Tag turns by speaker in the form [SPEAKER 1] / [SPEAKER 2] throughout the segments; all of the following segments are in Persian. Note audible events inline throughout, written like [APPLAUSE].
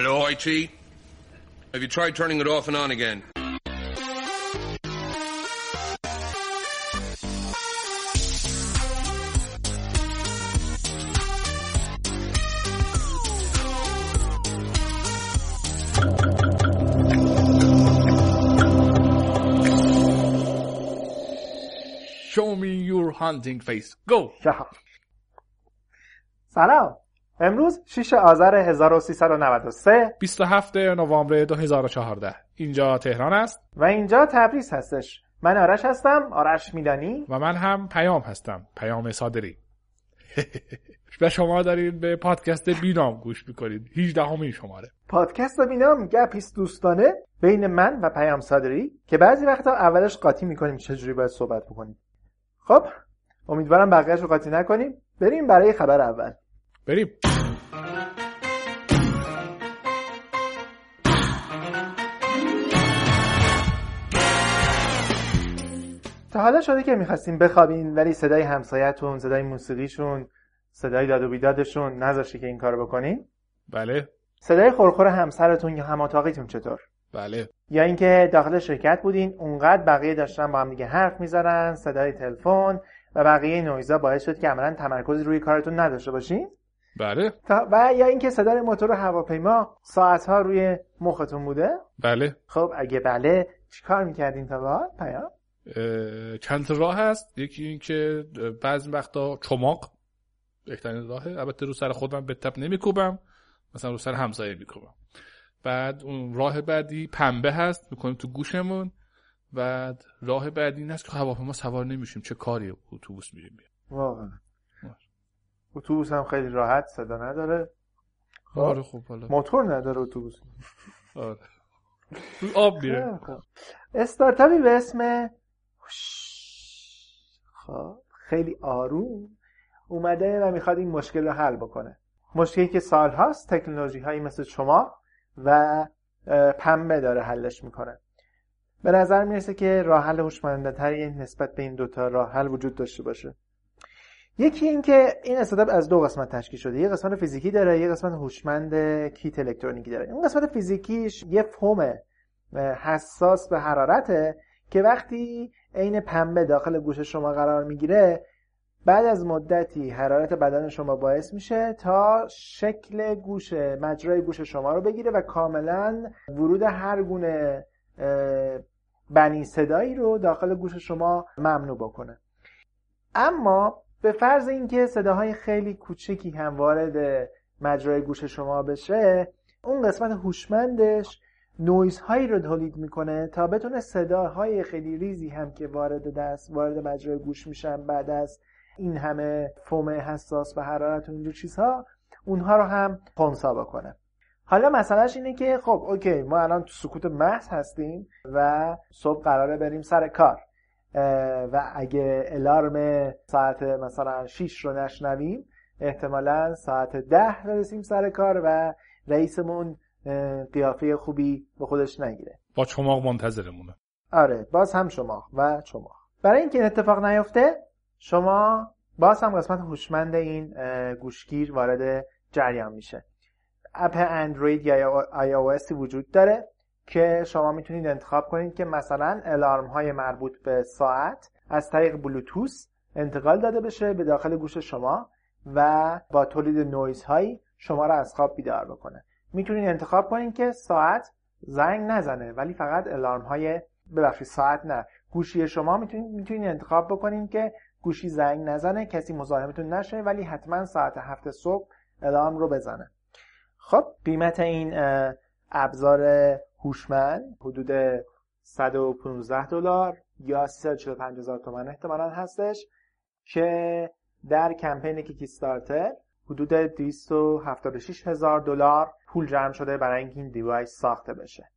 [SPEAKER 1] Hello, IT? Have you tried turning it off and on again?
[SPEAKER 2] Show me your hunting face. Go!
[SPEAKER 3] Shut up. Sarah, امروز 6 آذر 1393
[SPEAKER 2] 27 نوامبر 2014 اینجا تهران است.
[SPEAKER 3] و اینجا تبریز هستش. من آرش هستم آرش میلانی.
[SPEAKER 2] و من هم پیام هستم پیام صادری. [LAUGHS] و شما دارید به پادکست بینام گوش می‌کنید 18 همین شماره.
[SPEAKER 3] پادکست بینام گپیست دوستانه بین من و پیام صادری که بعضی وقتا اولش قاطی می‌کنیم چجوری باید صحبت بکنیم. خب امیدوارم بقیهش رو قاطی نکنیم. بریم برای خبر اول.
[SPEAKER 2] بریم.
[SPEAKER 3] تا حالا شده که می‌خواستیم بخوابین ولی صدای همسایتون صدای موسیقیشون صدای داد و بیدادشون نذاشته که این کارو بکنین؟
[SPEAKER 2] بله.
[SPEAKER 3] صدای خورخور همسرتون یا هم اتاقیتون چطور؟
[SPEAKER 2] بله.
[SPEAKER 3] یا اینکه داخل شرکت بودین اونقدر بقیه داشتن با هم دیگه حرف می‌زنن صدای تلفن و بقیه نویزا باعث شد که عملا تمرکز روی کارتون نداشته باشین؟
[SPEAKER 2] بله.
[SPEAKER 3] تا- و یا اینکه صدای موتور هواپیما ساعتها روی مختون بوده؟
[SPEAKER 2] بله.
[SPEAKER 3] خب اگه بله چیکار می‌کردین تا به حال؟ پیام؟
[SPEAKER 2] چند راه هست. یکی این که اه، بعضی وقتا چماق بهترین راهه. البته رو سر خودم به تب نمیکوبم. مثلا رو سر همسایه میکوبم. بعد اون راه بعدی پنبه هست. می‌کنیم تو گوشمون. بعد راه بعدی این هست که هواپیما سوار نمیشیم. چه کاری اتوبوس میریم
[SPEAKER 3] واقعا. اتوبوس هم خیلی راحت صدا نداره. خب.
[SPEAKER 2] آره خب حالا.
[SPEAKER 3] موتور نداره اتوبوس.
[SPEAKER 2] آره. آب میره.
[SPEAKER 3] خب. استارتاپی به اسم خب خیلی آروم اومده و می‌خواد این مشکل رو حل بکنه. مشکلی که سالهاست تکنولوژی هایی مثل شما و پنبه داره حلش می‌کنه. به نظر می‌رسه که راه حل هوشمندتری نسبت به این دوتا راه حل وجود داشته باشه. یکی این که این استارتاپ از دو قسمت تشکیل شده. یه قسمت فیزیکی داره یه قسمت هوشمند کیت الکترونیکی داره. این قسمت فیزیکیش یه فوم حساس به حرارته که وقتی عین پنبه داخل گوش شما قرار می‌گیره بعد از مدتی حرارت بدن شما باعث میشه تا شکل گوش مجرای گوش شما رو بگیره و کاملا ورود هر گونه بنی صدایی رو داخل گوش شما ممنوع بکنه. اما به فرض اینکه صداهای خیلی کوچکی هم وارد مجرای گوش شما بشه اون قسمت هوشمندش نویز هایی رو تولید می‌کنه تا بتونه صداهای خیلی ریزی هم که وارد دست وارد مجرای گوش میشن بعد از این همه فوم حساس و حرارت و اینجور چیزها اونها رو هم خونسا بکنه. حالا مسئلهش اینه که خب اوکی ما الان تو سکوت محض هستیم و صبح قراره بریم سر کار. و اگه الارم ساعت مثلا 6 رو نشنویم احتمالا ساعت ده برسیم سر کار و رئیسمون قیافه خوبی به خودش نگیره.
[SPEAKER 2] با چماق منتظرمونه.
[SPEAKER 3] آره باز هم شما و شما. برای اینکه این اتفاق نیفته شما باز هم قسمت هوشمند این گوشگیر وارد جریان میشه. app Android یا آی او وجود داره. که شما می‌تونید انتخاب کنید که مثلا الارم های مربوط به ساعت از طریق بلوتوث انتقال داده بشه به داخل گوش شما و با تولید نویز هایی شما را از خواب بیدار بکنه. می‌تونید انتخاب کنید که ساعت زنگ نزنه ولی فقط الارم های ببخشید ساعت نه. گوشی شما می‌تونید می‌تونید انتخاب بکنید که گوشی زنگ نزنه کسی مزاحمتون نشه ولی حتما ساعت هفت صبح الارم رو بزنه. خب قیمت این ابزار هوشمند حدود 115 دلار یا 345 هزار تومن احتمالا هستش که در کمپین Kickstarter حدود 276 هزار دلار پول جمع شده برای اینکه این device ساخته بشه.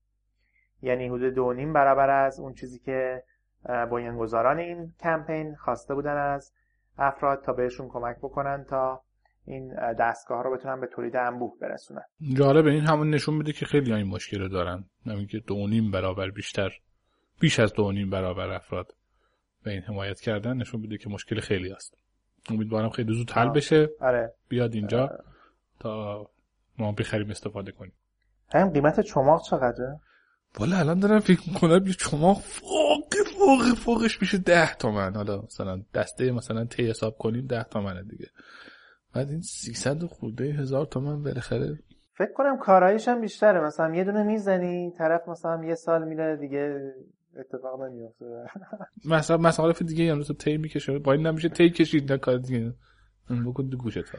[SPEAKER 3] یعنی حدود دو و نیم برابر از اون چیزی که بنیانگذاران این کمپین خواسته بودن از افراد تا بهشون کمک بکنن تا این اه، دستگاه رو بتونن به تولید انبوه برسونن.
[SPEAKER 2] جالب این همون نشون میده که خیلی این مشکل رو دارن. همین که دو نیم برابر بیشتر بیش از دو نیم برابر افراد به این حمایت کردن نشون میده که مشکل خیلی هست. امیدوارم خیلی زود حل. بشه.
[SPEAKER 3] آره.
[SPEAKER 2] بیاد اینجا تا ما بخریم استفاده کنیم.
[SPEAKER 3] هم قیمت چماق چقدره؟
[SPEAKER 2] والا الان دارم فکر می‌کنم یه چماق فوق فوق فوقش میشه ده تومن. حالا مثلا دسته مثلا تی حساب کنیم ده تومنه دیگه. بعد این 300 خورده هزار تومن بالاخره
[SPEAKER 3] فکر کنم کارایش هم بیشتره. مثلا یه دونه می‌زنی طرف مثلا یه سال میره دیگه اتفاق نمیفته [LAUGHS]
[SPEAKER 2] مثلا مصارف دیگه یعنی تو تی می‌کشه. با این نمیشه تی کشید نه کار دیگه. بکن تو گوشت [LAUGHS]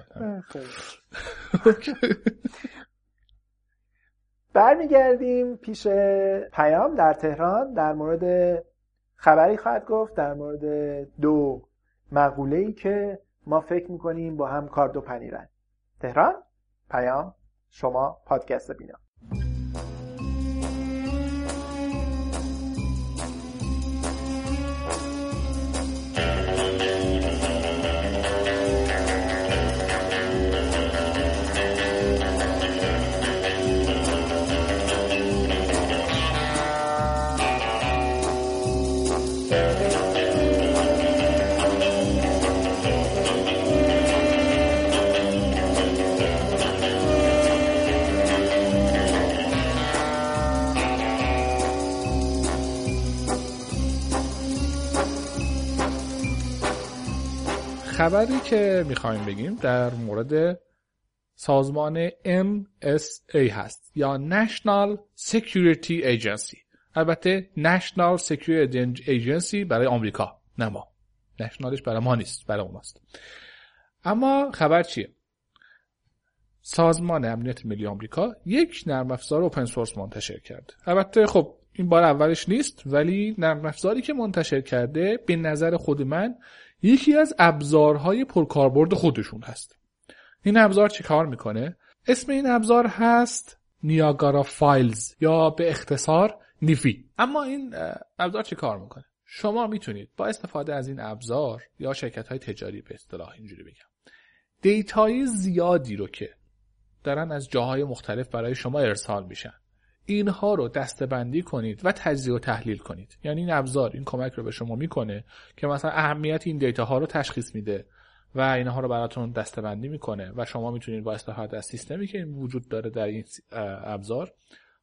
[SPEAKER 3] برمیگردیم پیش پیام در تهران. در مورد خبری خواهد گفت در مورد دو مقوله ای که ما فکر می‌کنیم با هم کار دو پنیرن. تهران پیام شما پادکست بینا
[SPEAKER 2] خبری که می‌خوایم بگیم در مورد سازمان NSA هست یا National Security Agency. البته National Security Agency برای آمریکا نه ما. نشنالش برای ما نیست برای اوناست. اما خبر چیه؟ سازمان امنیت ملی آمریکا یک نرم افزار اوپن سورس منتشر کرد البته خب این بار اولش نیست ولی نرم افزاری که منتشر کرده به نظر خود من یکی از ابزارهای پرکاربرد خودشون هست. این ابزار چی کار می‌کنه؟ اسم این ابزار هست Niagara Files یا به اختصار NiFi اما این ابزار چی کار می‌کنه؟ شما می‌تونید با استفاده از این ابزار یا شرکت های تجاری به اصطلاح اینجوری بگم data ی زیادی رو که دارن از جاهای مختلف برای شما ارسال میشن اینها رو دستبندی کنید و تجزیه و تحلیل کنید. یعنی این ابزار این کمک رو به شما می‌کنه که مثلا اهمیت این دیتا ها رو تشخیص میده و اینها رو براتون دستبندی می‌کنه و شما می‌تونید با استفاده از سیستمی که وجود داره در این ابزار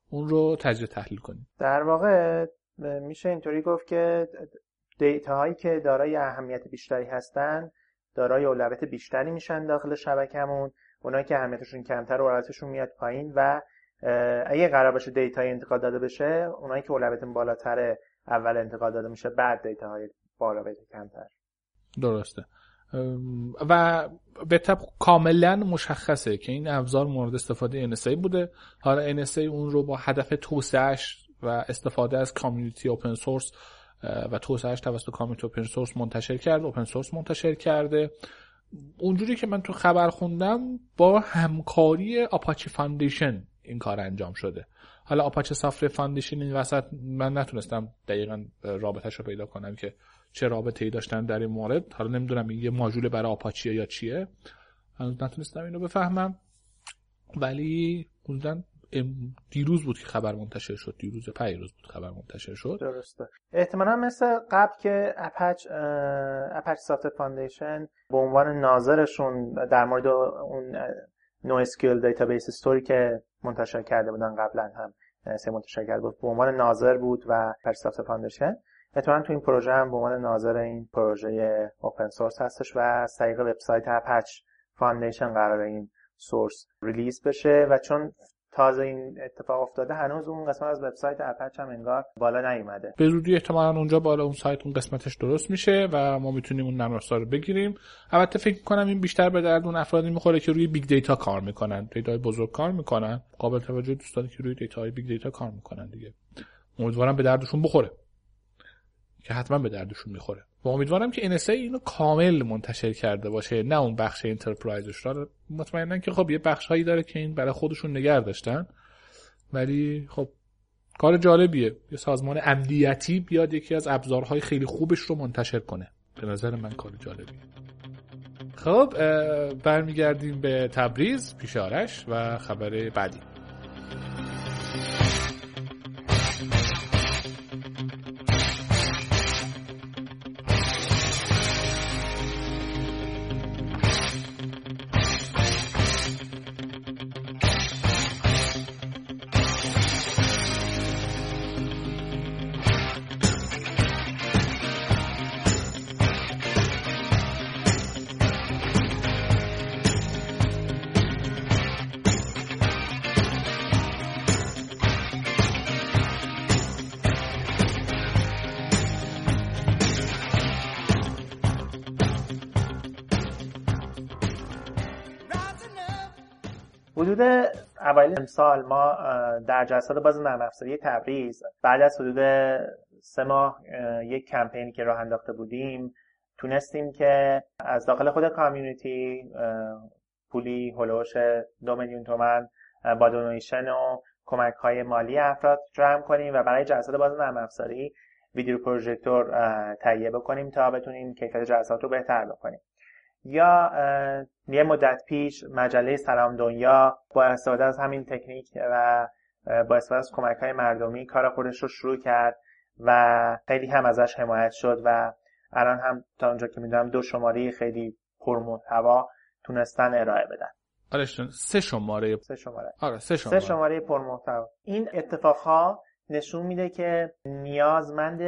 [SPEAKER 2] اون رو تجزیه تحلیل کنید.
[SPEAKER 3] در واقع میشه اینطوری گفت که دیتا هایی که دارای اهمیت بیشتری هستن دارای اولویت بیشتری میشن داخل شبکمون اونایی که اهمیتشون کمتر اولویتشون میاد پایین و اگه قرار باشه دیتا انتقال داده بشه اونایی که اولویت بالاتر اول انتقال داده میشه بعد data های بالا کمتر.
[SPEAKER 2] درسته. و به طبع کاملا مشخصه که این ابزار مورد استفاده NSA بوده. حالا NSA اون رو با هدف توسعهش و استفاده از community open source و توسعهش توسط community open source منتشر کرده open source منتشر کرده. اونجوری که من تو خبر خوندم با همکاری Apache Foundation این کار انجام شده. حالا Apache Software Foundation این وسط من نتونستم دقیقا رابطهش رو پیدا کنم که چه رابطه ای داشتن در این مورد. حالا نمی‌دونم این یه ماژول برای آپاچیه یا چیه. هنوز نتونستم اینو بفهمم. ولی حدودا دیروز بود که خبر منتشر شد. دیروز پریروز بود خبر منتشر شد.
[SPEAKER 3] درسته. احتمالا مثل قبل که Apache Apache Software Foundation به عنوان ناظرشون در مورد اون نو اسکیل دیتابیس استوری که منتشر کرده بودن قبلا هم. سه منتشر کرده بود. به عنوان ناظر بود و پرسافت فاندیشن اتفاقا تو این پروژه هم به عنوان ناظر این پروژه اوپن سورس هستش و از طریق وبسایت اپچ فاندیشن قرار این سورس ریلیز بشه و چون تازه این اتفاق افتاده هنوز اون قسمت از وبسایت اپچ هم انگار بالا نیومده.
[SPEAKER 2] به زودی احتمالا اونجا بالا اون سایت اون قسمتش درست میشه و ما می‌تونیم اون افزار رو بگیریم. البته فکر کنم این بیشتر به درد اون افرادی می‌خوره که روی big data کار می‌کنن data بزرگ کار می‌کنن. قابل توجه دوستانی که روی data های big data کار می‌کنن دیگه. امیدوارم به دردشون بخوره. که حتما به دردشون می‌خوره. و امیدوارم که NSA اینو کامل منتشر کرده باشه نه اون بخش enterprise ش رو مطمئنا که خب یه بخش هایی داره که این برای خودشون نگه داشتن. ولی خب کار جالبیه. یه سازمان امنیتی بیاد یکی از ابزارهای خیلی خوبش رو منتشر کنه. به نظر من کار جالبیه. خب برمیگردیم به تبریز پیش آرش و خبر بعدی.
[SPEAKER 3] حدود اوایل امسال ما در جلسات باز نرم افزاری تبریز بعد از حدود سه ماه یک کمپینی که راه انداخته بودیم تونستیم که از داخل خود کامیونیتی پولی هلوش دو میلیون تومن با دونیشن و کمک های مالی افراد جمع کنیم و برای جلسات باز نرم افزاری ویدیو پروژکتور تهیه بکنیم تا بتونیم کیفیت جلسات رو بهتر بکنیم. یا یه مدت پیش مجله سلام دنیا با استفاده از همین تکنیک و با استفاده از کمک های مردمی کار خودش رو شروع کرد و خیلی هم ازش حمایت شد و الان هم تا اونجا که می‌دونم دو شماره خیلی پرمحتوا تونستن ارائه بدن.
[SPEAKER 2] آره سه شماره.
[SPEAKER 3] سه شماره.
[SPEAKER 2] آره سه شماره,
[SPEAKER 3] سه شماره پرمحتوا این اتفاقها نشون میده که نیازمند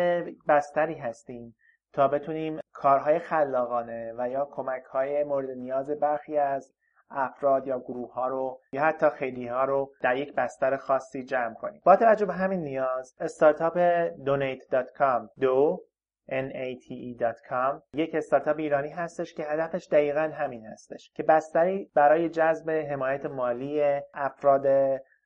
[SPEAKER 3] بستری هستیم. تا بتونیم کارهای خلاقانه و یا کمک های مورد نیاز برخی از افراد یا گروه ها رو یا حتی خیلی ها رو در یک بستر خاصی جمع کنیم. با توجه به همین نیاز استارتاپ donate.com دو nate.com یک استارتاپ ایرانی هستش که هدفش دقیقا همین هستش که بستری برای جذب حمایت مالی افراد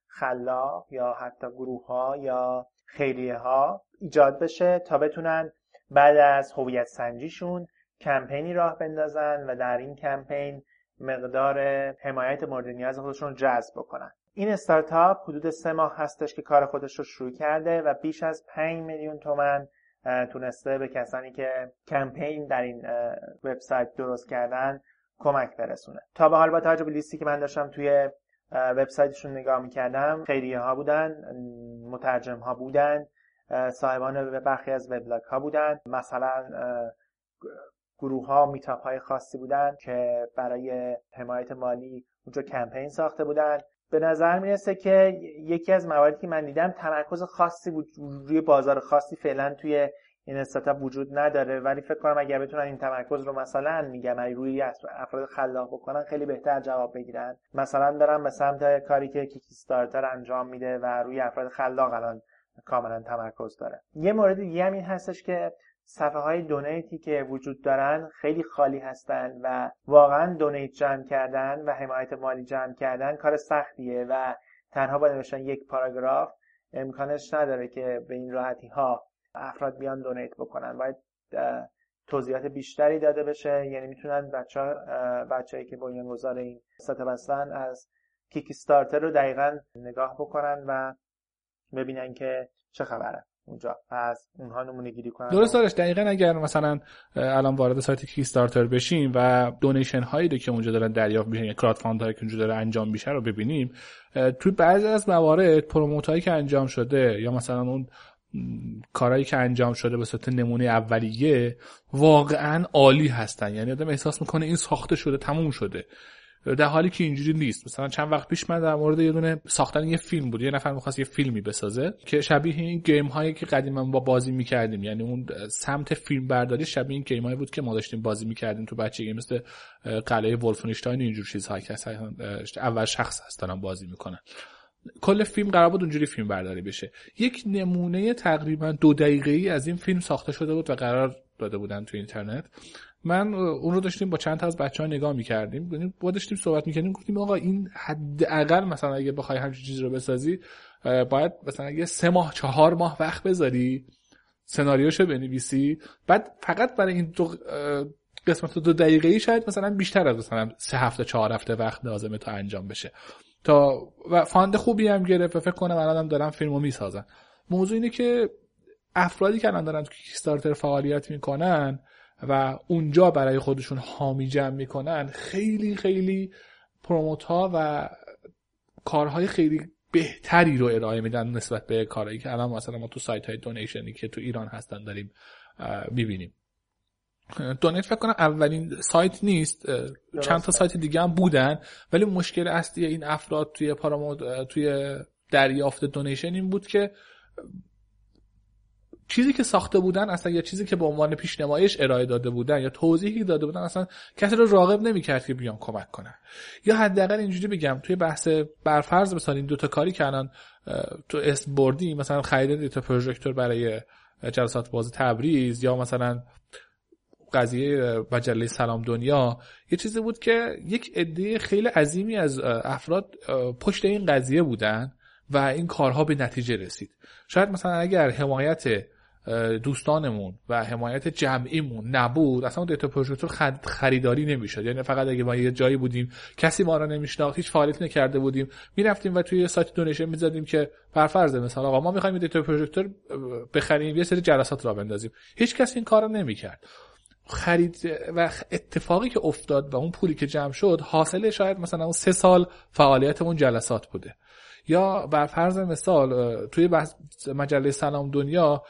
[SPEAKER 3] خلاق یا حتی گروه ها یا خیریه ها ایجاد بشه تا بتونن بعد از هویت سنجیشون کمپینی راه بندازن و در این کمپین مقدار حمایت مورد نیاز خودشون جذب بکنن. این استارتاپ حدود سه ماه هستش که کار خودش رو شروع کرده و بیش از 5 میلیون تومن تونسته به کسانی که کمپین در این وبسایت درست کردن کمک برسونه. تا به حال با توجه به لیستی که من داشتم توی وبسایتشون نگاه می‌کردم خیریه ها بودن مترجم ها بودن صاحبان برخی از وبلاگ ها بودن مثلا گروه ها میتاپ های خاصی بودن که برای حمایت مالی اونجا کمپین ساخته بودن به نظر می‌رسه که یکی از مواردی که من دیدم تمرکز خاصی بود. روی بازار خاصی فعلا توی این استارتاپ وجود نداره. ولی فکر کنم اگر بتونن این تمرکز رو مثلا میگم روی افراد خلاق بکنن خیلی بهتر جواب بگیرن. مثلا دارم به سمت کاری که کیکی ستارتر انجام میده و روی افراد خلاق الان کاملا تمرکز داره. یه مورد دیگه هم این هستش که صفحه های دونیتی که وجود دارن خیلی خالی هستن و واقعا دونیت جمع کردن و حمایت مالی جمع کردن کار سختیه و تنها با نوشتن یک پاراگراف امکانش نداره که به این راحتی ها افراد بیان دونیت بکنن. باید توضیحات بیشتری داده بشه. یعنی می‌تونن بچه بچه‌ای که بنیانگذار این ستاپ هستن از Kickstarter رو دقیقا نگاه بکنن و ببینن که چه خبره. اونجا از اونها نمونه گیری کنن.
[SPEAKER 2] درست دارش دقیقا اگر مثلا الان وارد سایت Kickstarter بشیم و donation هایی که اونجا دارن دریافت میشن یا crowdfund هایی که اونجا داره انجام میشه رو ببینیم توی بعضی از موارد promote هایی که انجام شده یا مثلا اون کارهایی که انجام شده به صورت نمونه اولیه واقعا عالی هستن. یعنی آدم احساس می‌کنه این ساخته شده تموم شده. در حالی که اینجوری نیست. مثلا چند وقت پیش من در مورد یه دونه ساختن یه فیلم بود. یه نفر می‌خواست یه فیلمی بسازه که شبیه این گیم هایی که قدیما با بازی می‌کردیم. یعنی اون سمت فیلم برداری شبیه این گیم هایی بود که ما داشتیم بازی می‌کردیم تو بچگی مثل قلعه ولفنشتاین اینجور چیزهایی که اول شخص هستن بازی می‌کنن. کل فیلم قرار بود اونجوری فیلم برداری بشه. یک نمونه تقریبا دو دقیقه ای از این فیلم ساخته شده بود و قرار داده بودن تو اینترنت. من اون رو داشتیم با چند تا از بچه ها نگاه می‌کردیم. یعنی با داشتیم صحبت می‌کردیم گفتیم آقا این حداقل مثلا اگه بخوای همچین چیزی رو بسازی باید مثلا اگه سه ماه چهار ماه وقت بذاری سناریوشو بنویسی. بعد فقط برای این دو قسمت دو دقیقه ای شاید مثلا بیشتر از مثلا سه هفته چهار هفته وقت لازمه تا انجام بشه. تا و فاند خوبی هم گرفت و فکر کنم الان هم دارن فیلمو می‌سازن. موضوع اینه که افرادی که الان دارن تو کیکستارتر فعالیت می‌کنن و اونجا برای خودشون حامی جمع می‌کنن خیلی خیلی پروموت ها و کارهای خیلی بهتری رو ارائه میدن نسبت به کارهایی که الان مثلا ما تو سایت های دونیشنی که تو ایران هستن داریم می‌بینیم. دونیت فکر کنم اولین سایت نیست چند تا سایت دیگه هم بودن ولی مشکل اصلی این افراد توی پارامود توی دریافت دونیشن این بود که چیزی که ساخته بودن اصلا یا چیزی که به عنوان پیشنمایش ارائه داده بودن یا توضیحی داده بودن اصلا کسی رو راغب نمی‌کرد که بیان کمک کنن. یا حداقل اینجوری بگم توی بحث برفرض مثلا این دوتا کاری که الان تو اسم بردی مثلا خرید دیتا پروژکتور برای جلسات بازی تبریز یا مثلا قضیه مجله سلام دنیا یه چیزی بود که یک عده خیلی عظیمی از افراد پشت این قضیه بودن و این کارها به نتیجه رسید. شاید مثلا اگر حمایت دوستانمون و حمایت جمعیمون نبود اصلا اون دیتا پروژکتور خریداری نمی‌شد. یعنی فقط اگه ما یه جایی بودیم کسی ما رو نمیشناخت هیچ فعالیتی نکرده بودیم می‌رفتیم و توی سایت دونیشن می‌زدیم که بر فرض مثلا آقا ما می‌خوایم دیتا پروژکتور بخریم یه سری جلسات را بندازیم. هیچ کسی این کارو نمی‌کرد. خرید و اتفاقی که افتاد و اون پولی که جمع شد حاصل شاید مثلا اون سه سال فعالیت اون جلسات بوده. یا بر فرض مثال توی مجله سلام دنیا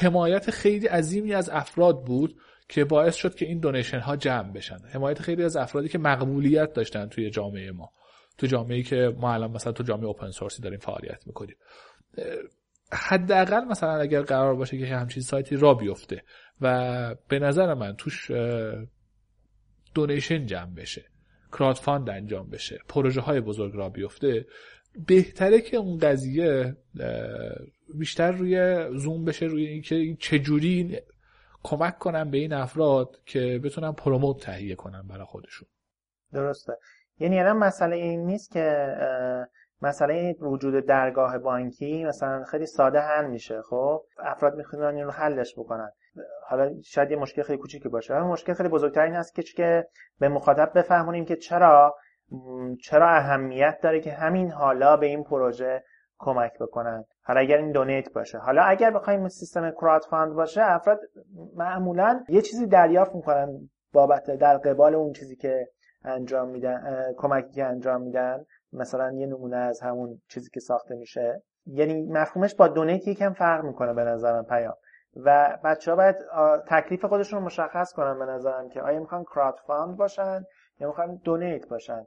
[SPEAKER 2] حمایت خیلی عظیمی از افراد بود که باعث شد که این دونیشن ها جمع بشن. حمایت خیلی از افرادی که مقبولیت داشتن توی جامعه ما. تو جامعه که ما الان مثلا تو جامعه اوپن سورسی داریم فعالیت می‌کنیم. حداقل مثلا اگر قرار باشه که همچین سایتی را بیفته و به نظر من توش donation جمع بشه crowdfund انجام بشه پروژه های بزرگ را بیفته بهتره که اون قضیه بیشتر روی زوم بشه روی اینکه چجوری کمک کنن به این افراد که بتونن promote تهیه کنن برای خودشون.
[SPEAKER 3] درسته. یعنی الان مسئله این نیست که مسئله وجود درگاه بانکی مثلا خیلی ساده حل میشه خب؟ افراد می‌خوان این حلش بکنن. حالا شاید یه مشکل خیلی کوچیکی باشه. اما مشکل خیلی بزرگتر این است که به مخاطب بفهمونیم که چرا چرا اهمیت داره که همین حالا به این پروژه کمک بکنن؟ حالا اگر این دونیت باشه. حالا اگر بخوایم سیستم کرات فاند باشه افراد معمولا یه چیزی دریافت می‌کنن بابت در قبال اون چیزی که انجام میدن کمکی که انجام میدن. مثلا یه نمونه از همون چیزی که ساخته میشه. یعنی مفهومش با دونیت یکم فرق می‌کنه به نظرم پیام. و بچه ها باید تکلیف خودشون رو مشخص کنن به نظرم که آیا می‌خوان crowdfund باشن یا می‌خوان donate باشن.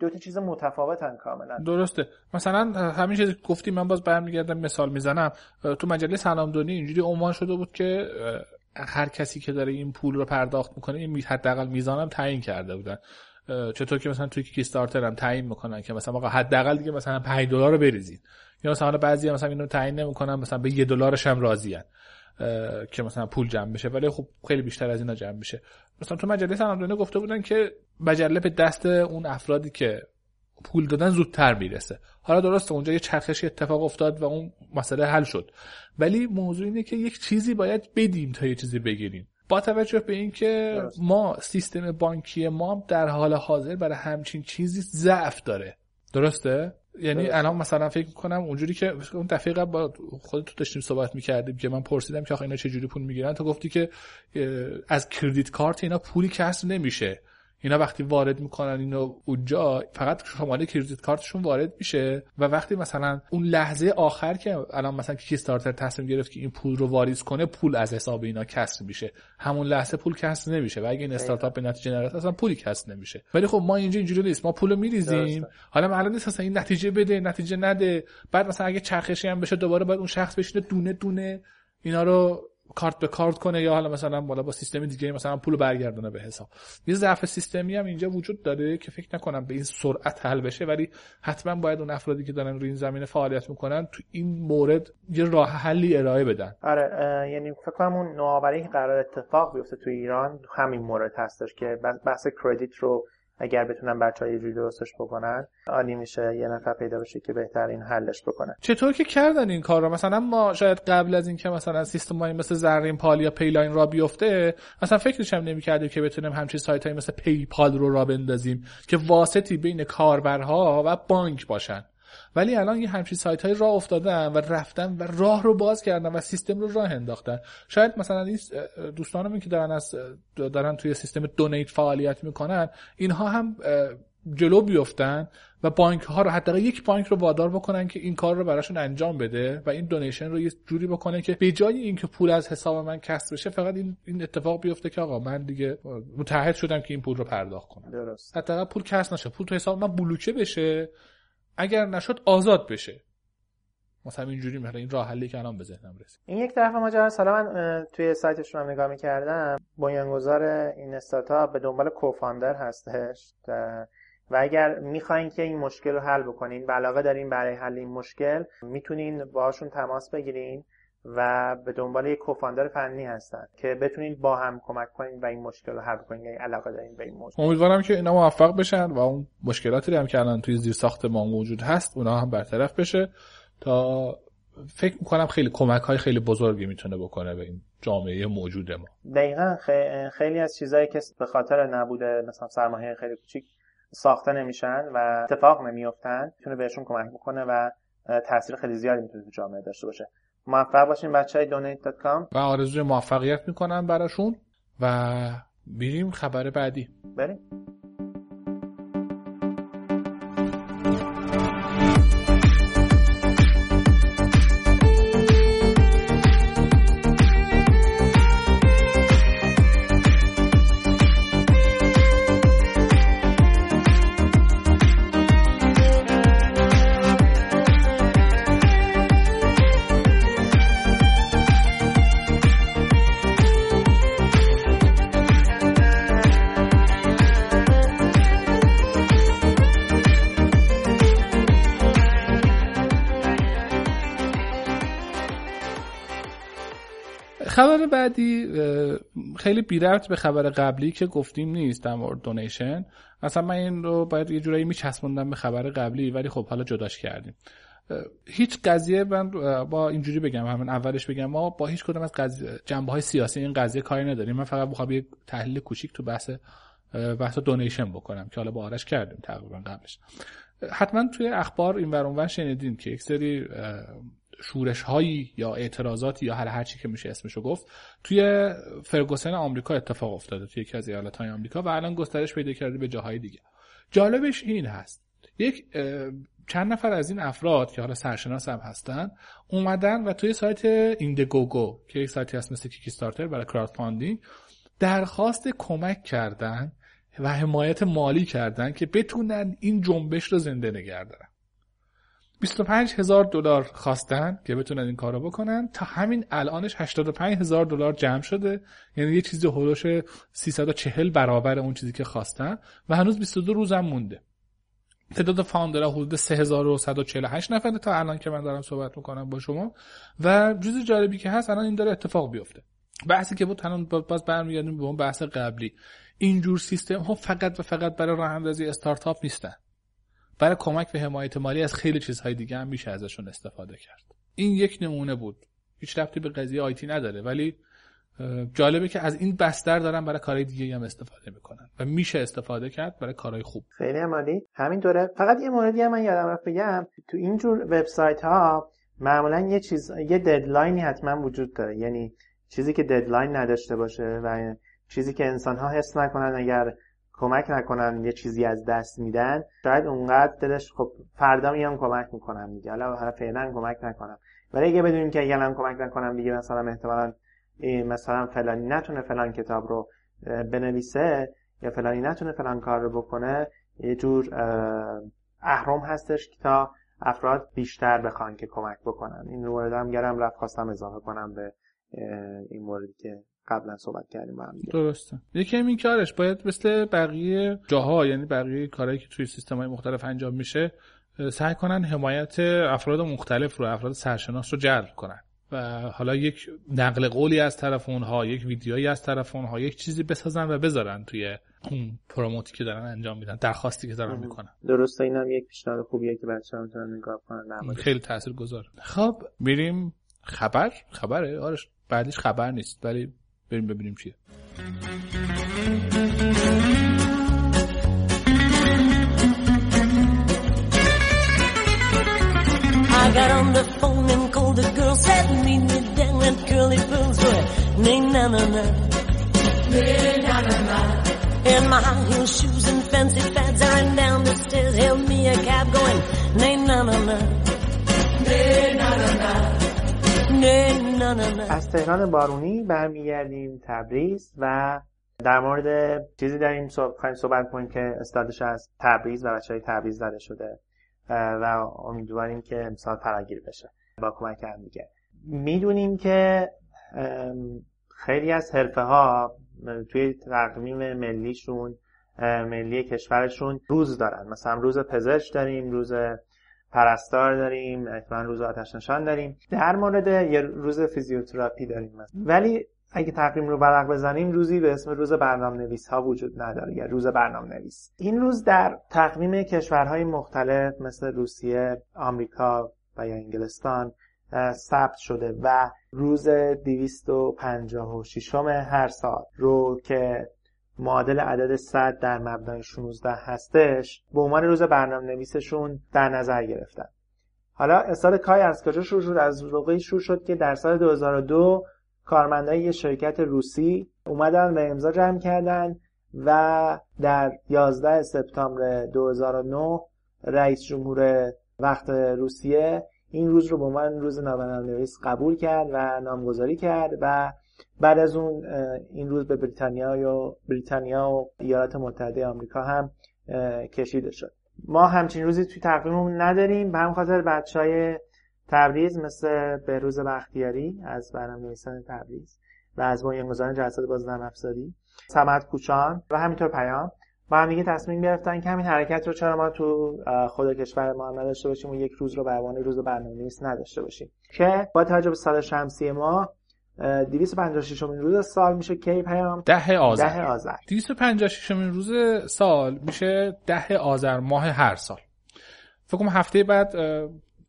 [SPEAKER 3] دو تا چیز متفاوتن کاملا.
[SPEAKER 2] درسته. مثلا همین چیزی گفتی من باز برمیگردم مثال می‌زنم. تو مجله سلام دونی اینجوری عنوان شده بود که هر کسی که داره این پول رو پرداخت می‌کنه این حداقل میزانم تعیین کرده بودن. چطور که مثلا توی Kickstarter هم تعیین می‌کنن که مثلا آقا حداقل دیگه مثلا 5 دلار رو بریزید. یا مثلا بعضی مثلا اینو تعیین نمی‌کنن مثلا به یه دلارش هم راضیان که مثلا پول جمع بشه. ولی خب خیلی بیشتر از اینا جمع بشه مثلا تو مجله سلام گفته بودن که مجله به دست اون افرادی که پول دادن زودتر می‌رسه. حالا درسته اونجا یه چرخشی اتفاق افتاد و اون مسئله حل شد. ولی موضوع اینه که یک چیزی باید بدیم تا یه چیزی بگیریم. با توجه به اینکه ما سیستم بانکی ما در حال حاضر برای همچین چیزی ضعف داره. درسته؟ یعنی الان مثلا فکر کنم اونجوری که اون دفعه با خودت داشتیم صحبت می‌کردیم که من پرسیدم که آخه اینا چه جوری پول می‌گیرن تو گفتی که از credit card اینا پولی کسب نمیشه. اینا وقتی وارد می‌کنن اینو اونجا فقط شماره credit card شون وارد میشه و وقتی مثلا اون لحظه آخر که الان مثلا Kickstarter تصمیم گرفت که این پول رو واریز کنه پول از حساب اینا کسر میشه. همون لحظه پول کسر نمیشه و اگه این استارتاپ به نتیجه نرسه اصلا پولی کسر نمیشه. ولی خب ما اینجا اینجوری نیست. ما پول میریزیم. حالا معلوم نیست اصلا این نتیجه بده نتیجه نده. بعد مثلا اگه چرخشی هم بشه دوباره باید اون شخص بشینه دونه دونه اینا رو کارت به کارت کنه یا حالا مثلا بالا با سیستم دیگه مثلا پول برگردونه به حساب. یه ضعف سیستمی هم اینجا وجود داره که فکر نکنم به این سرعت حل بشه ولی حتما باید اون افرادی که دارن روی این زمینه فعالیت می‌کنن تو این مورد یه راه حلی ارائه بدن.
[SPEAKER 3] آره یعنی فکر کنم اون نوآوری قرار اتفاق بیفته تو ایران همین مورد هستش که بحث کردیت رو اگر بتونن بچه های یه جوری درستش بکنن عالی میشه یه نفر پیدا بشه که بهتر این حلش بکنه.
[SPEAKER 2] چطور که کردن این کار رو مثلا ما شاید قبل از اینکه مثلا سیستم های مثل زرین پال یا پی‌لاین را بیفته مثلا فکرش هم نمی‌کردیم که بتونیم همچین سایت های مثل PayPal رو را بندازیم که واسطی بین کاربرها و بانک باشن. ولی الان یه همچین سایت های راه افتادن و رفتن و راه رو باز کردن و سیستم رو راه انداختن. شاید مثلا این دوستانمون که دارن از دارن توی سیستم دونیت فعالیت می‌کنن اینها هم جلو بیفتن و بانک ها رو حتی یک بانک رو وادار بکنن که این کار رو براشون انجام بده و این دونیشن رو یه جوری بکنه که به جای اینکه پول از حساب من کسب بشه فقط این این اتفاق بیفته که آقا من دیگه متحد شدم که این پول رو پرداخت کنم.
[SPEAKER 3] درست.
[SPEAKER 2] حتی پول کسب نشه. پول تو حساب من بلوکه بشه اگر نشد آزاد بشه. مثلا اینجوری مثلا این راه حلی که الان به ذهنم رسید.
[SPEAKER 3] این یک طرف ماجرا حالا من توی سایتشون هم نگاه می‌کردم. بنیانگذار این استارتاپ به دنبال کوفاندر هستش. و اگر می‌خواین که این مشکل رو حل بکنین و علاقه دارین برای حل این مشکل می‌تونین باهاشون تماس بگیرین. و به دنبال یک کوفاندر فنی هستن که بتونید با هم کمک کنید و این مشکل رو حل کنید یعنی علاقه دارین به این موضوع.
[SPEAKER 2] امیدوارم که اینا موفق بشن و اون مشکلاتی هم که الان توی زیر ساخت ما موجود هست اونا هم برطرف بشه. تا فکر می‌کنم خیلی کمک های خیلی بزرگی می‌تونه بکنه به این جامعه موجود ما.
[SPEAKER 3] دقیقا خیلی از چیزهایی که به خاطر نبوده مثلا سرمایه خیلی کوچیک ساخته نمیشن و اتفاق نمیافتن می‌تونه بهشون کمک بکنه و تاثیر خیلی زیادی می‌تونه تو جامعه داشته باشه. موفق باشین بچه های donate.com
[SPEAKER 2] و آرزوی موفقیت می‌کنم براشون و بریم خبر بعدی.
[SPEAKER 3] بریم.
[SPEAKER 2] خبر بعدی خیلی بیربط به خبر قبلی که گفتیم نیست در مورد دونیشن. اصلا من این رو باید یه جورایی میچسبوندم به خبر قبلی ولی خب حالا جداش کردیم. هیچ قضیه من با اینجوری بگم همین اولش بگم ما با هیچ کدوم از جنبه های سیاسی این قضیه کاری نداریم. من فقط می‌خوام یه تحلیل کوچیک تو بحث بحث دونیشن بکنم که حالا با آرش کردیم تقریبا قبلش. حتما توی اخبار این ورون شنیدین که یک سری شورش هایی یا اعتراضاتی یا هر هرچی که میشه اسمشو گفت توی فرگوسن آمریکا اتفاق افتاده توی یکی از ایالت های آمریکا و الان گسترش پیدا کرده به جاهای دیگه. جالبش این هست. یک چند نفر از این افراد که حالا سرشناس هم هستن اومدن و توی سایت Indiegogo که یک سایتی هست مثل Kickstarter برای crowdfunding درخواست کمک کردن و حمایت مالی کردن که بتونن این جنبش رو زنده نگه دارن. 25 هزار دلار خواستن که بتونن این کارو بکنن. تا همین الانش 85 هزار دلار جمع شده. یعنی یه چیزی هولوش 340 برابر اون چیزی که خواستن. و هنوز 22 روزم مونده. تعداد فاوندرها حدود 3148 نفره تا الان که من دارم صحبت می‌کنم با شما. و جز جالبی که هست الان این داره اتفاق بیفته. بحثی که بود الان باز برمیگردیم به اون بحث قبلی. اینجور سیستم ها فقط و فقط برای راه اندازی استارتاپ نیستن. برای کمک به حمایت مالی از خیلی چیزهای دیگه هم میشه ازشون استفاده کرد. این یک نمونه بود. هیچ رفتی به قضیه آیتی نداره. ولی جالبه که از این بستر دارن برای کارهای دیگه هم استفاده می‌کنن و میشه استفاده کرد برای کارهای خوب.
[SPEAKER 3] خیلی همین همینطوره فقط یه موردی هم من یادم رفت بگم. تو اینجور وبسایت ها معمولا یه چیز یه ددلاینی حتما وجود داره. یعنی چیزی که ددلاین نداشته باشه و چیزی که انسان ها حس نکنن اگر کمک نکنن یه چیزی از دست میدن شاید اونقدر دلش خب فردا میام کمک می‌کنم دیگه. حالا حالا فعلا کمک نکنم ولی اگه بدونیم که اگه کمک نکنم دیگه مثلا احتمالا مثلا فلانی نتونه فلان کتاب رو بنویسه یا فلانی نتونه فلان کار رو بکنه یه جور اهرم هستش که تا افراد بیشتر بخوان که کمک بکنن. این مورد هم گرم رفت خواستم اضافه کنم به این موردی که قبلا صحبت کردیم با هم
[SPEAKER 2] درسته. یکی این کارش. باید مثل بقیه جاها یعنی بقیه کارهایی که توی سیستم های مختلف انجام میشه سعی کنن حمایت افراد مختلف رو افراد سرشناس رو جلب کنن. و حالا یک نقل قولی از طرف اونها یک ویدیویی از طرف اونها یک چیزی بسازن و بذارن توی اون پروموتی که دارن انجام میدن درخواستی که دارن می‌کنن.
[SPEAKER 3] درسته. اینم یک پیشنهاد خوبیه که بچه‌ها می‌تونن نگاه کنن.
[SPEAKER 2] خیلی تاثیرگذار خب میریم خبر. خبره؟ آرش بعدش خبر نیست. ولی بریم ببینیم چیه I got on the phone and called a girl, said meet me down at Curly Pearls where nay na na na, nay na na na. In my high heel shoes and fancy fads,
[SPEAKER 3] از تهران بارونی برمیگردیم تبریز و در مورد چیزی داریم صحبت کنیم که استادش از تبریز و بچه های تبریز زده شده و امیدواریم که امسال فراگیر بشه. با کمک هم دیگه. می‌دونیم که خیلی از حرفه ها توی تقویم ملیشون ملی کشورشون روز دارن. مثلا روز پزشک داریم روز پرستار داریم احتمالا روز آتش نشان داریم در مورد یه روز فیزیوتراپی داریم مثلا. ولی اگه تقویم رو برق بزنیم روزی به اسم روز برنامه نویس ها وجود نداره یا روز برنامه نویس این روز در تقویم کشورهای مختلف مثل روسیه، آمریکا و یا انگلستان ثبت شده و روز 256 هر سال رو که معادل عدد 100 در مبنای 16 هستش به عنوان روز برنامه نویسشون در نظر گرفتن. حالا سال کای از کجا شروع شد؟ از موقعی شروع شد که در سال 2002 کارمندای یه شرکت روسی اومدن و امضا جمع کردن و در 11 سپتامبر 2009 رئیس جمهور وقت روسیه این روز رو به عنوان روز نویس قبول کرد و نامگذاری کرد و بعد از اون این روز به بریتانیا و بریتانیا و ایالات متحده آمریکا هم کشیده شد. ما همچین روزی توی تقویممون نداریم. به هم خاطر بچه های تبریز مثل بهروز بختیاری از برنامه نویسان تبریز و از بنیانگذاران جلسات بازنم افزاری سمت کوچان و همینطور پیام. با هم دیگه تصمیم گرفتن که همین حرکت رو چرا ما تو خود کشور ما هم نداشته باشیم و یک روز رو به عنوان روز برنامه نویس نداشته باشیم. که با توجه به سال شمسی ما 256 امین روز سال میشه کی پیام؟
[SPEAKER 2] ده آذر.
[SPEAKER 3] ده آذر.
[SPEAKER 2] 256 امین روز سال میشه ده آذر ماه هر سال. فکر کنم هفته بعد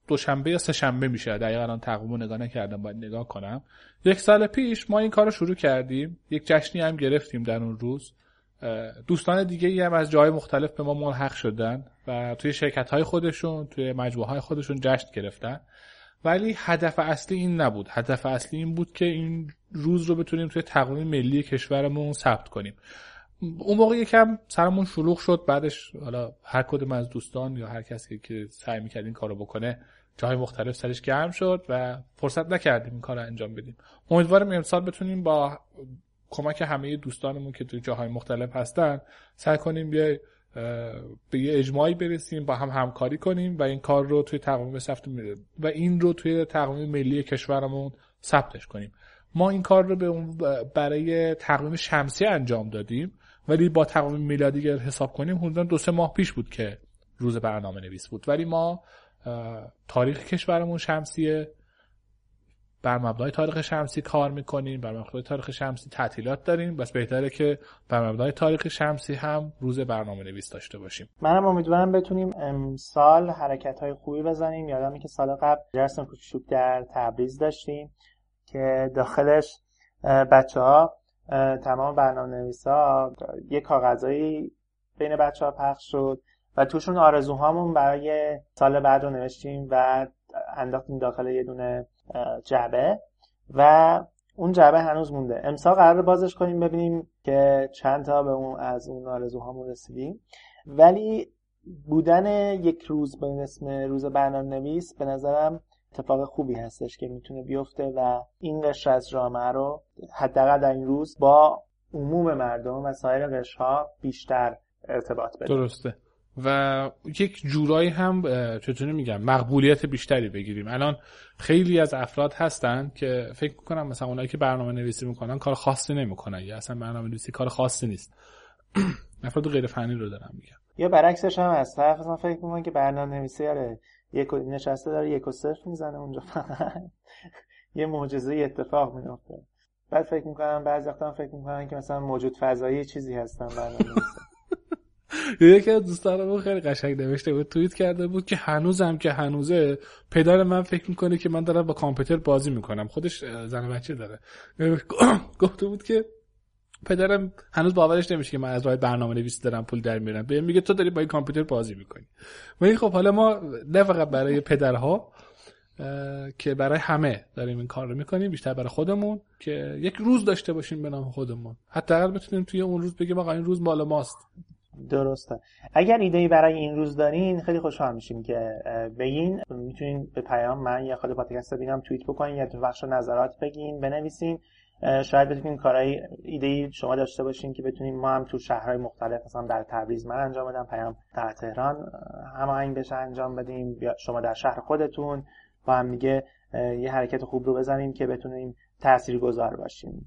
[SPEAKER 2] دوشنبه یا سه شنبه میشه. دقیقا الان تقویم نگاه نکردم باید نگاه کنم. یک سال پیش ما این کار رو شروع کردیم. یک جشنی هم گرفتیم در اون روز. دوستان دیگه ای هم از جای مختلف به ما ملحق شدن و توی شرکت های خودشون توی مجموعه های خودشون جشن گرفتن. ولی هدف اصلی این نبود. هدف اصلی این بود که این روز رو بتونیم توی تقویم ملی کشورمون ثبت کنیم. اون موقع یکم سرمون شلوغ شد بعدش حالا هر کدوم از دوستان یا هر کسی که سعی می‌کرد این کارو بکنه جای مختلف سرش گرم شد و فرصت نکردیم این کار رو انجام بدیم. امیدوارم امسال بتونیم با کمک همه دوستانمون که توی جاهای مختلف هستن سعی کنیم یه به یه اجماعی برسیم با هم همکاری کنیم و این کار رو توی تقویم ثبت و این رو توی تقویم ملی کشورمون ثبتش کنیم. ما این کار رو به برای تقویم شمسی انجام دادیم ولی با تقویم میلادی حساب کنیم حدودا دو سه ماه پیش بود که روز برنامه نویس بود. ولی ما تاریخ کشورمون شمسیه. بر مبنای تاریخ شمسی کار می‌کنیم بر مبنای تاریخ شمسی تعطیلات داریم. بس بهتره که بر مبنای تاریخ شمسی هم روز برنامه نویس داشته باشیم.
[SPEAKER 3] منم امیدوارم بتونیم امسال حرکت های خوبی بزنیم. یادم که سال قبل جرس کوچوک در تبریز داشتیم که داخلش بچه ها تمام برنامه نویس ها یه کاغذایی بین بچه ها پخش شد و توشون آرزوهامون برای سال بعد رو نوشتیم و انداختیم داخل یه دونه جعبه. و اون جعبه هنوز مونده. امسال قرار بازش کنیم ببینیم که چند تا به اون از اون آرزوهامون رسیدیم. ولی بودن یک روز به اسم روز برنامه نویس به نظرم اتفاق خوبی هستش که می‌تونه بیفته و این قشر از جامعه رو حداقل در این روز با عموم مردم و سایر قشرها بیشتر ارتباط بده
[SPEAKER 2] درسته. و یک جورایی هم چطوری میگم مقبولیت بیشتری بگیریم. الان خیلی از افراد هستن که فکر می‌کنم مثلا اونایی که برنامه نویسی می‌کنن کار خاصی نمی‌کنن یا اصلا برنامه نویسی کار خاصی نیست. [CLEARS THROAT] افراد غیر فنی رو دارم میگم.
[SPEAKER 3] یا برعکسش هم هست. طرف مثلا فکر می‌کنن که برنامه نویسی آره یک نشسته داره یک و صفر می‌زنه اونجا [LAUGHS] یه معجزه اتفاق میفته بعد فکر می‌کنم بعضی وقتا فکر می‌کنن که مثلا موجود فضایی چیزی هستن برنامه
[SPEAKER 2] یکی از دوستانمون خیلی قشنگ نوشته بود توییت کرده بود که هنوزم که هنوزه پدر من فکر می‌کنه که من دارم با کامپیوتر بازی می‌کنم. خودش زن بچه داره. [CLEARS THROAT] گفته بود که پدرم هنوز باورش نمیشه که من از راه برنامه نویسی دارم پول در میارم بهم میگه تو داری با این کامپیوتر بازی می‌کنی. ولی خب حالا ما نه فقط برای پدرها که برای همه داریم این کار رو می‌کنیم بیشتر برای خودمون که یک روز داشته باشیم به نام خودمون. حتی اگر بتونیم توی اون روز بگیم آقا این روز مال ماست.
[SPEAKER 3] درسته. اگر ایده برای این روز دارین خیلی خوشحال میشیم که بگین. می‌تونین به پیام من یا خود پادکست ببینم توییت بکنین یا تو بخش نظرات بگین بنویسین. شاید بتونین کارهای ایده شما داشته باشین که بتونیم ما هم تو شهرهای مختلف مثلا در تبریز من انجام بدم پیام در تهران هماهنگ بشه انجام بدیم یا شما در شهر خودتون. با هم میگه یه حرکت خوب رو بزنیم که بتونیم تاثیرگذار باشیم.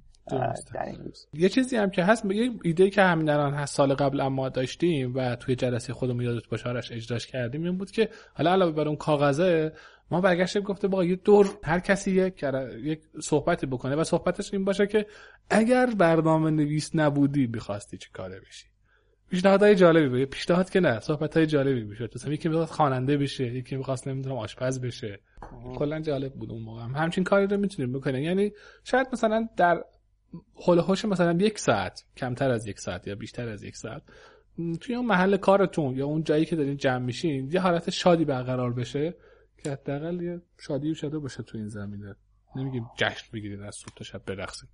[SPEAKER 3] در این روز.
[SPEAKER 2] یه چیزی هم که هست یه ایده که همین الان هست سال قبل اما داشتیم و توی جلسه خودمون یادت باشه آرش اجراش کردیم این بود که حالا علاوه بر اون کاغذه ما برگشتیم گفته با یه دور هر کسی یک یک صحبتی بکنه و صحبتش این باشه که اگر برنامه نویس نبودی می‌خواستی چه کاره بشی؟ پیشنهادهای جالبی بود. پیشنهاد که نه صحبت های جالبی می‌شد. مثلا یکی می‌خواست خواننده بشه یکی می‌خواست نمی‌دونم آشپز بشه. کلا جالب بود اون موقع هم. همچین کاری رو می‌تونیم بکنیم. یعنی شاید مثلا در حول هوش مثلا یک ساعت کمتر از یک ساعت یا بیشتر از یک ساعت. توی اون محل کارتون یا اون جایی که دارین جمع میشین یه حالت شادی برقرار بشه که حداقل یه شادی شده باشه تو این زمینه. نمیگیم جشن بگیرید از صبح تا شب برقصید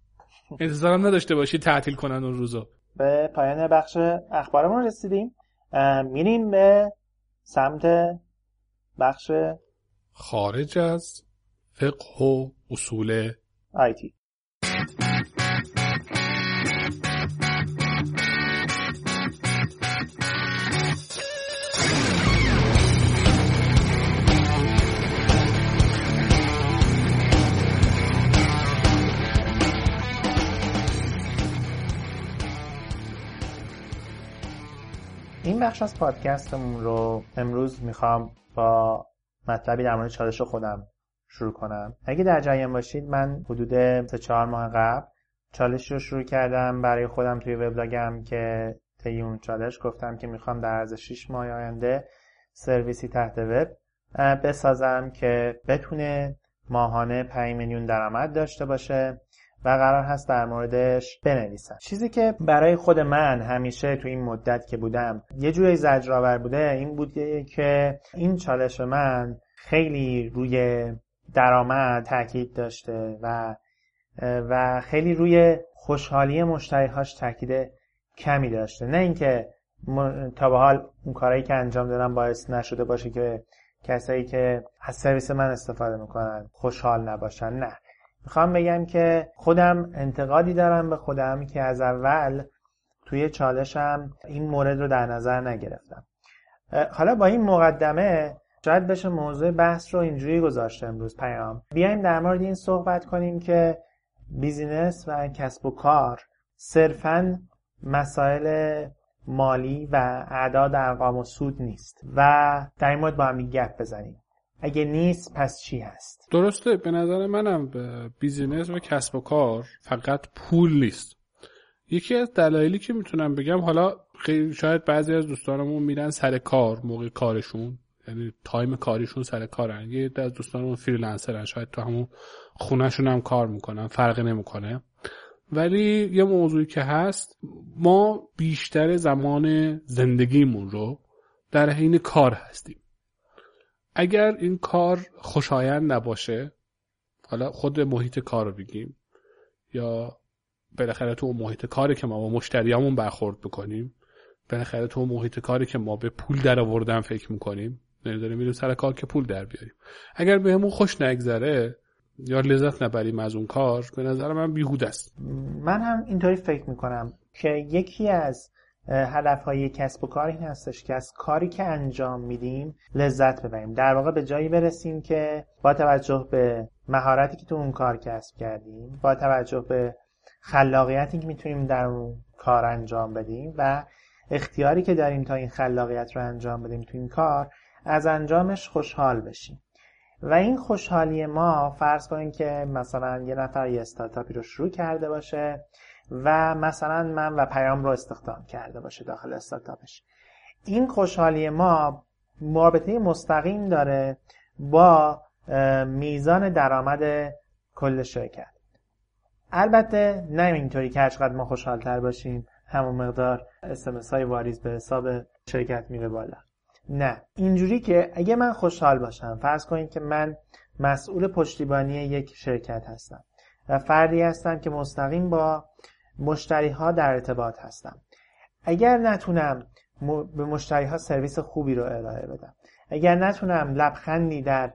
[SPEAKER 2] انتظارم نداشته باشید تعطیل کنن اون روزو.
[SPEAKER 3] به پایان بخش اخبارمون رسیدیم. میریم به سمت بخش
[SPEAKER 2] خارج از فقه و اصول
[SPEAKER 3] آیتی بخش از پادکستمون رو امروز می‌خوام با مطلبی در مورد چالش خودم شروع کنم. اگه در جریان باشید من حدود سه چهار ماه قبل چالش رو شروع کردم. برای خودم توی وبلاگم که طی اون چالش گفتم که می‌خوام در عرض 6 ماه آینده سرویسی تحت وب بسازم که بتونه ماهانه 5 میلیون درآمد داشته باشه. و قرار هست در موردش بنویسم. چیزی که برای خود من همیشه تو این مدت که بودم یه جوری زجرآور بوده این بود که این چالش من خیلی روی درآمد تاکید داشته و و خیلی روی خوشحالی مشتریهاش تاکید کمی داشته. نه اینکه تا به حال اون کارهایی که انجام دادم باعث نشده باشه که کسایی که از سرویس من استفاده می‌کنن خوشحال نباشن نه. می‌خوام بگم که خودم انتقادی دارم به خودم که از اول توی چالشم این مورد رو در نظر نگرفتم. حالا با این مقدمه شاید بشه موضوع بحث رو اینجوری گذاشته امروز پیام. بیایم در مورد این صحبت کنیم که بیزینس و کسب و کار صرفا مسائل مالی و اعداد ارقام و سود نیست. و در این مورد با هم گپ بزنیم. اگه نیست پس چی هست؟
[SPEAKER 2] درسته. به نظر منم business و کسب و کار فقط پول نیست. یکی از دلایلی که می‌تونم بگم حالا شاید بعضی از دوستانمون میرن سر کار موقع کارشون یعنی time کاریشون سر کارن. یه از دوستانمون freelancer ن شاید تو همون خونهشون هم کار می‌کنن فرقی نمی‌کنه. ولی یه موضوعی که هست ما بیشتر زمان زندگیمون رو در حین کار هستیم. اگر این کار خوشایند نباشه حالا خود محیط کار رو بگیم یا بالاخره تو محیط کاری که ما با مشتریامون برخورد بکنیم بالاخره تو محیط کاری که ما به پول در آوردن فکر می‌کنیم نمی‌دونیم میریم سر کار که پول در بیاریم. اگر بهمون خوش نگذره یا لذت نبریم از اون کار به نظر من بیهود است.
[SPEAKER 3] من هم اینطوری فکر می‌کنم که یکی از هدف های کسب و کار این هستش که از کاری که انجام میدیم لذت ببریم. در واقع به جایی برسیم که با توجه به مهارتی که تو اون کار کسب کردیم با توجه به خلاقیتی که می‌تونیم در اون کار انجام بدیم و اختیاری که داریم تا این خلاقیت رو انجام بدیم تو این کار از انجامش خوشحال بشیم. و این خوشحالی ما فرض کنیم که مثلا یه نفر یه استارتاپی رو شروع کرده باشه و مثلا من و پیام رو استخدام کرده باشه داخل استارتاپش. این خوشحالی ما مرابطه مستقیم داره با میزان درآمد کل شرکت. البته نه اینطوری که هرچقدر ما خوشحالتر باشیم همون مقدار اسمس های واریز به حساب شرکت میره بالا. نه. اینجوری که اگه من خوشحال باشم فرض کنید که من مسئول پشتیبانی یک شرکت هستم و فردی هستم که مستقیم با مشتری ها در ارتباط هستم. اگر نتونم به مشتری ها سرویس خوبی رو ارائه بدم. اگر نتونم لبخندی در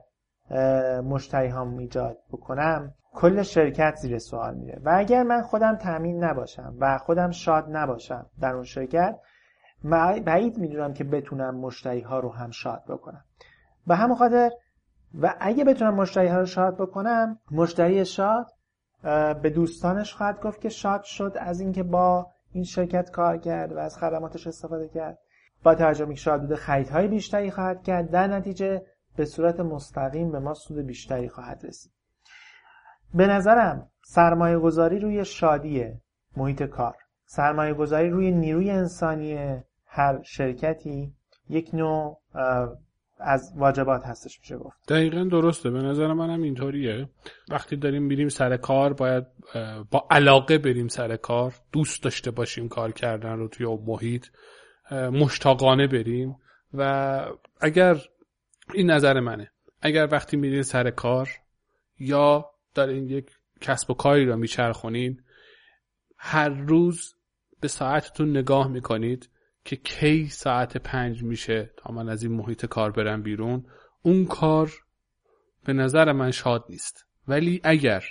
[SPEAKER 3] مشتری ها ایجاد بکنم کل شرکت زیر سوال میره. و اگر من خودم تامین نباشم و خودم شاد نباشم در اون شرکت بعید می‌دونم که بتونم مشتری ها رو هم شاد بکنم. به همون خاطر و اگه بتونم مشتری ها رو شاد بکنم مشتری شاد به دوستانش خواهد گفت که شاد شد از اینکه با این شرکت کار کرد و از خدماتش استفاده کرد. با توجه به شاد خریدهای بیشتری خواهد کرد در نتیجه به صورت مستقیم به ما سود بیشتری خواهد رسید. به نظرم سرمایه گذاری روی شادی محیط کار. سرمایه گذاری روی نیروی انسانی هر شرکتی یک نوع از واجبات هستش میشه گفت.
[SPEAKER 2] دقیقا درسته. به نظر منم اینطوریه. وقتی داریم میریم سر کار باید با علاقه بریم سر کار. دوست داشته باشیم کار کردن رو توی محیط. مشتاقانه بریم. و اگر این نظر منه. اگر وقتی میرین سر کار یا دارین یک کسب و کاری را میچرخونین هر روز به ساعتتون نگاه می‌کنید. که کی ساعت پنج میشه تا من از این محیط کار برم بیرون اون کار به نظر من شاد نیست. ولی اگر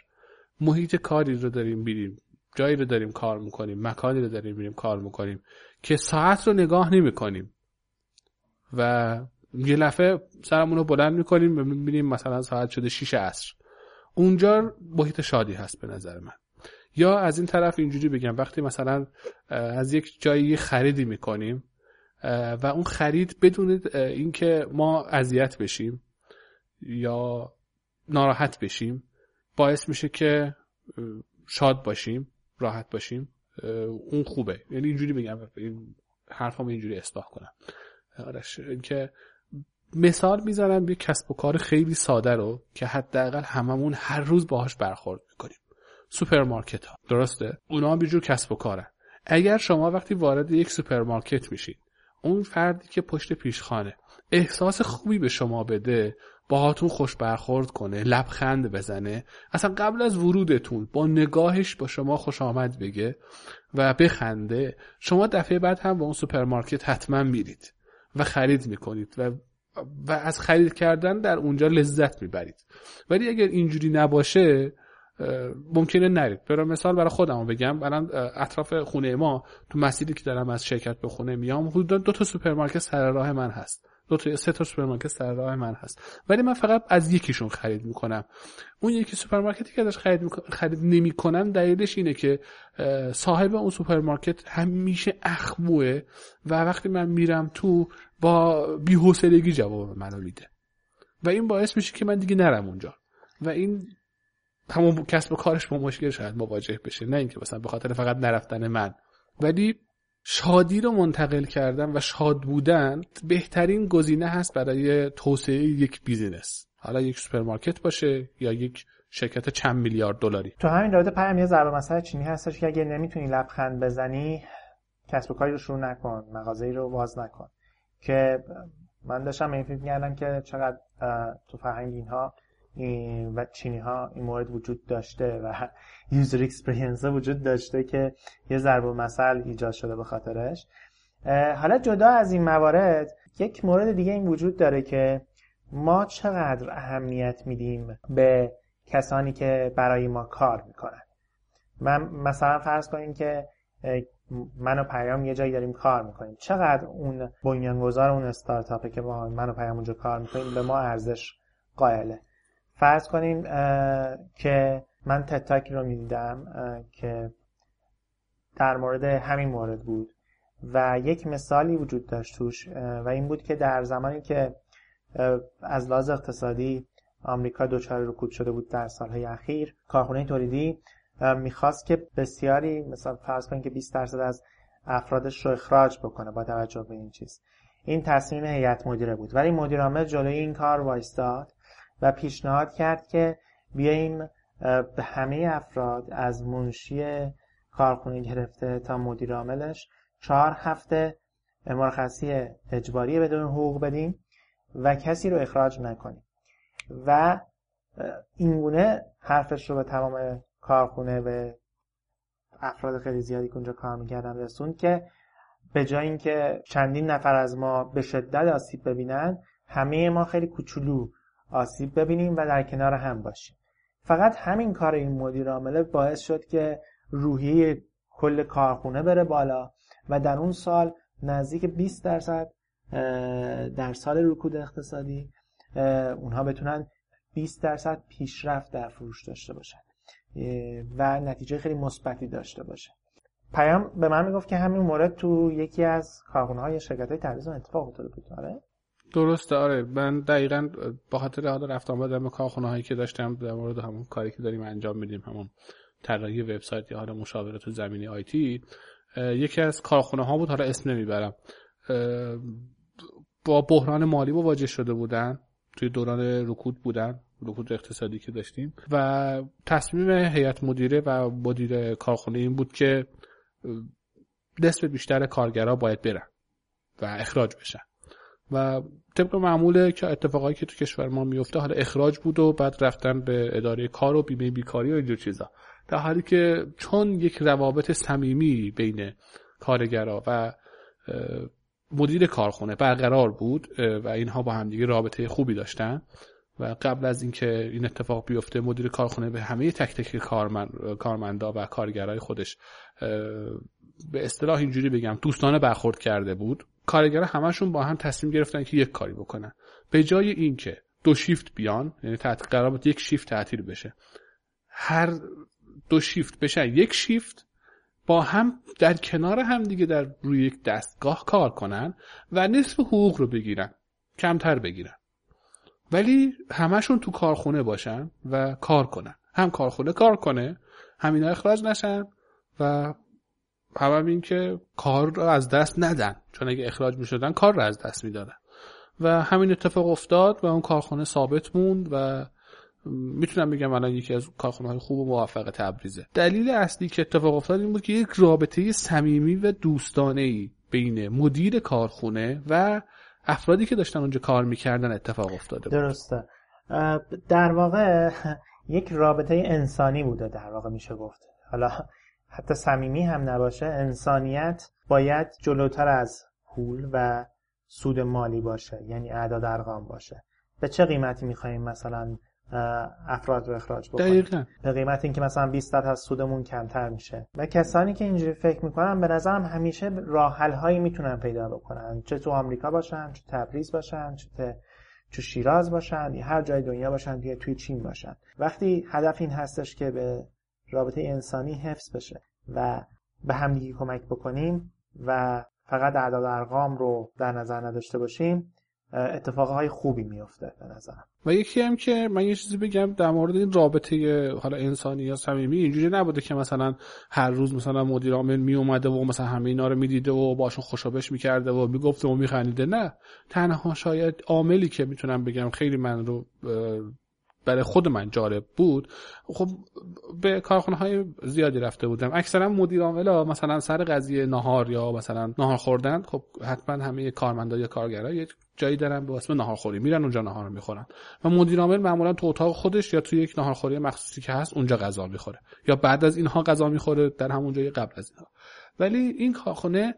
[SPEAKER 2] محیط کاری رو داریم بیریم جایی رو داریم کار می‌کنیم مکانی رو داریم بیریم کار می‌کنیم که ساعت رو نگاه نمی‌کنیم و یه لفه سرمون رو بلند می‌کنیم و می‌بینیم مثلا ساعت شده 6 عصر. اونجا محیط شادی هست به نظر من. یا از این طرف اینجوری بگم وقتی مثلا از یک جایی خریدی می‌کنیم و اون خرید بدون اینکه ما اذیت بشیم یا ناراحت بشیم باعث میشه که شاد باشیم راحت باشیم اون خوبه. یعنی اینجوری بگم این حرفم اینجوری اصلاح کنم. آرش اینکه مثال می‌زنم یه کسب و کار خیلی ساده رو که حداقل هممون هر روز باهاش برخورد می‌کنیم. سوپرمارکت ها درسته؟ اونا هم یه جور کسب و کارن. اگر شما وقتی وارد یک سوپرمارکت میشید اون فردی که پشت پیشخانه احساس خوبی به شما بده باهاتون خوش برخورد کنه لبخند بزنه اصلا قبل از ورودتون با نگاهش با شما خوش آمد بگه و بخنده شما دفعه بعد هم به اون سوپرمارکت حتما میرید و خرید می‌کنید و و از خرید کردن در اونجا لذت می‌برید. ولی اگر اینجوری نباشه ممکنه نرید. برای مثال برای خودم بگم الان اطراف خونه ما تو مسیری که دارم از شرکت به خونه میام حدودا دو تا سوپرمارکت سر راه من هست. دو تا سه تا سوپرمارکت سر راه من هست. ولی من فقط از یکیشون خرید می‌کنم. اون یکی سوپرمارکتی که ازش خرید خرید نمی‌کنم دلیلش اینه که صاحب اون سوپرمارکت همیشه اخموه و وقتی من میرم تو با بی‌حوصلگی جواب منو میده. و این باعث میشه که من دیگه نرم اونجا. و این همون کسب و کارش با مشکل شاید مواجه بشه. نه اینکه مثلا به خاطر فقط نرفتن من. ولی شادی رو منتقل کردن و شاد بودن بهترین گزینه هست برای توسعه یک بیزینس. حالا یک سوپرمارکت باشه یا یک شرکت چند میلیارد دلاری.
[SPEAKER 3] تو همین رابطه پیام یه ضرب المثل چینی هستش که اگه نمی‌تونی لبخند بزنی کسب و کاری رو شروع نکن مغازه رو باز نکن. که من داشتم این فکر که چقدر تو فرهنگ اینها و چینی ها این مورد وجود داشته و [LAUGHS] user experience وجود داشته که یه ضرب مثل ایجاد شده به خاطرش. حالا جدا از این موارد یک مورد دیگه این وجود داره که ما چقدر اهمیت میدیم به کسانی که برای ما کار می‌کنن. من مثلا فرض کنیم که من و پیام یه جایی داریم کار می‌کنیم. چقدر اون بنیانگذار اون استارتاپه که با من و پیام اونجا کار می‌کنیم به ما ارزش قائله؟ فرض کنیم که من تتاکی رو می‌دیدم که در مورد همین مورد بود و یک مثالی وجود داشت توش و این بود که در زمانی که از لحاظ اقتصادی آمریکا دچار رکود شده بود در سالهای اخیر کارخونه تولیدی می‌خواست که بسیاری مثلا فرض کنیم که 20 درصد از افرادش رو اخراج بکنه با توجه به این چیز. این تصمیم هیئت مدیره بود. ولی مدیر عامل جلوی این کار وایستاد و پیشنهاد کرد که بیاییم به همه افراد از منشی کارخونه گرفته تا مدیر عاملش چهار هفته مرخصی اجباری بدون حقوق بدیم و کسی رو اخراج نکنیم. و اینگونه حرفش رو به تمام کارخونه به افراد خیلی زیادی که اونجا کار می‌کردن رسوند که به جای اینکه چندین نفر از ما به شدت آسیب ببینن همه ما خیلی کوچولو آسیب ببینیم و در کنار هم باشیم. فقط همین کار این مدیر عامله باعث شد که روحیه کل کارخونه بره بالا و در اون سال نزدیک 20 درصد در سال رکود اقتصادی اونها بتونن 20 درصد پیشرفت در فروش داشته باشن و نتیجه خیلی مثبتی داشته باشه پیام به من می‌گفت که همین مورد تو یکی از کارخونه های شرکت های تدریس اتفاق افتاده بود. آره؟
[SPEAKER 2] درسته آره. من دقیقا با خاطر حالا رفتم به کارخونه هایی که داشتم در مورد همون کاری که داریم انجام میدیم همون طراحی وبسایت یا حالا مشاورات زمینی آیتی یکی از کارخونه ها بود حالا اسم نمی‌برم. با بحران مالی مواجه شده بودن توی دوران رکود بودن رکود اقتصادی که داشتیم. و تصمیم هیئت مدیره و مدیر کارخونه این بود که نصف بیشتر کارگرها باید برن و اخراج بشن. و طبق معمول که اتفاقایی که تو کشور ما میفته حالا اخراج بود و بعد رفتن به اداره کار و بیمه بیکاری و اینجور چیزا. در حالی که چون یک روابط صمیمی بین کارگرا و مدیر کارخونه برقرار بود و اینها با همدیگه رابطه خوبی داشتن و قبل از اینکه این اتفاق بیفته مدیر کارخونه به همه تک تک کارمند کارمندا و کارگرای خودش به اصطلاح اینجوری بگم دوستانه برخورد کرده بود. کارگرا همشون با هم تصمیم گرفتن که یک کاری بکنن. به جای اینکه دو شیفت بیان یعنی قرار یک شیفت تعطیل بشه. هر دو شیفت بشن یک شیفت با هم در کنار هم دیگه در روی یک دستگاه کار کنن و نصف حقوق رو بگیرن کمتر بگیرن. ولی همشون تو کارخونه باشن و کار کنن. هم کارخونه کار کنه همینا اخراج نشن و هم, هم این که کار رو از دست ندن. چون اگه اخراج می شدن کار رو از دست می‌دادن. و همین اتفاق افتاد و اون کارخونه ثابت موند و می‌تونم بگم الان یکی از کارخونه های خوب و موفق تبریزه دلیل اصلی که اتفاق افتاد این بود که یک رابطه صمیمی و دوستانه ای بین مدیر کارخونه و افرادی که داشتن اونجا کار می‌کردن اتفاق افتاده
[SPEAKER 3] بود. درسته. در واقع [LAUGHS] یک رابطه انسانی بوده در واقع میشه گفت. حالا حتی صمیمی هم نباشه انسانیت باید جلوتر از پول و سود مالی باشه یعنی اعداد ارقام باشه. به چه قیمتی می‌خوایم مثلا افراد رو اخراج بکنیم؟ به قیمت اینکه مثلا 20 درصد از سودمون کمتر میشه. و کسانی که اینجوری فکر می‌کنن به نظرم همیشه راه هایی می‌تونن پیدا بکنن. چه تو آمریکا باشن چه تبریز باشن چه تو شیراز باشن یا هر جای دنیا باشن یا توی چین باشن. وقتی هدف این هستش که به رابطه انسانی حفظ بشه و به همدیگه کمک بکنیم و فقط اعداد ارقام رو در نظر نداشته باشیم اتفاقهای خوبی میفته به نظرم.
[SPEAKER 2] و یکی هم که من یه چیزی بگم در مورد این رابطه حالا انسانی یا صمیمی اینجوری نبوده که مثلا هر روز مثلا مدیر عامل می اومده و مثلا همه اینا رو می‌دیده و باشون خوشابش می‌کرده و می‌گفته و میخندیده نه. تنها شاید عاملی که می‌تونم بگم خیلی من رو برای خود من جالب بود خب به کارخانه های زیادی رفته بودم. اکثرا مدیر عامل مثلا سر قضیه نهار یا مثلا نهار خوردن خب حتما همه کارمندا یا کارگرا یه جایی دارن به اسم ناهارخوری میرن اونجا نهار رو می‌خورن. و مدیر عامل معمولا تو اتاق خودش یا توی یک ناهارخوری مخصوصی که هست اونجا غذا می‌خوره. یا بعد از اینها غذا می‌خوره در همون جای قبل از اینها. ولی این کارخانه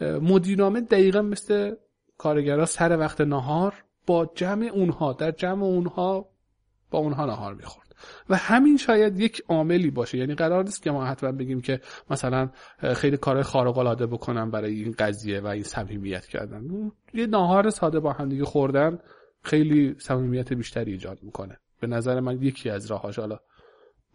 [SPEAKER 2] مدیر عامل دقیقا مثل کارگرا سر وقت نهار با جمع اونها در جمع اونها اونها نهار می‌خورد. و همین شاید یک عاملی باشه. یعنی قرار نیست که ما حتما بگیم که مثلا خیلی کار خارق العاده بکنن برای این قضیه و این صمیمیت کردن. یه ناهار ساده با هم دیگه خوردن خیلی صمیمیت بیشتری ایجاد می‌کنه. به نظر من یکی از راهاش حالا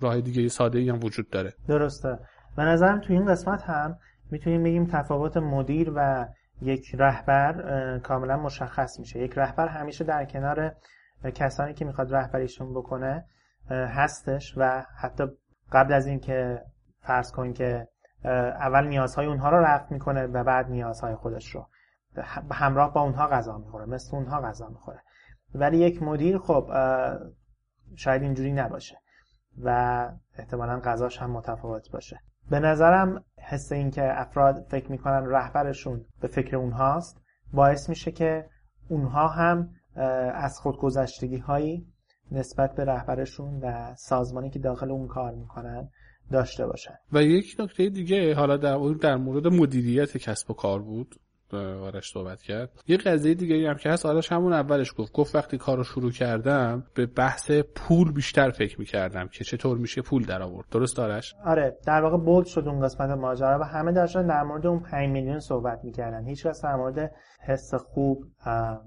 [SPEAKER 2] راه دیگه ساده ای هم وجود داره.
[SPEAKER 3] درسته. به نظرم تو این قسمت هم می‌تونیم بگیم تفاوت مدیر و یک رهبر کاملا مشخص میشه. یک رهبر همیشه در کنار کسانی که می‌خواد رهبریشون بکنه هستش و حتی قبل از اینکه فرض کن که اول نیازهای اونها رو رفت می‌کنه و بعد نیازهای خودش رو. همراه با اونها غذا می‌خوره مثل اونها غذا می‌خوره. ولی یک مدیر خب شاید اینجوری نباشه و احتمالا غذاش هم متفاوت باشه. به نظرم حس این که افراد فکر می‌کنن رهبرشون به فکر اونهاست باعث میشه که اونها هم از خودگذشتگی هایی نسبت به رهبرشون و سازمانی که داخل اون کار می‌کنن داشته باشن.
[SPEAKER 2] و یک نکته دیگه حالا در در مورد مدیریت کسب و کار بود. آرش صحبت کرد. یه قضیه دیگه هم که هست آرش همون اولش گفت گفت وقتی کار رو شروع کردم به بحث پول بیشتر فکر می‌کردم که چطور میشه پول در آورد. درست آرش؟
[SPEAKER 3] آره در واقع bold شد اون قسمت ماجرا و همه داشتن در مورد اون 5 میلیون صحبت می‌کردن. هیچ کس در مورد حس خوب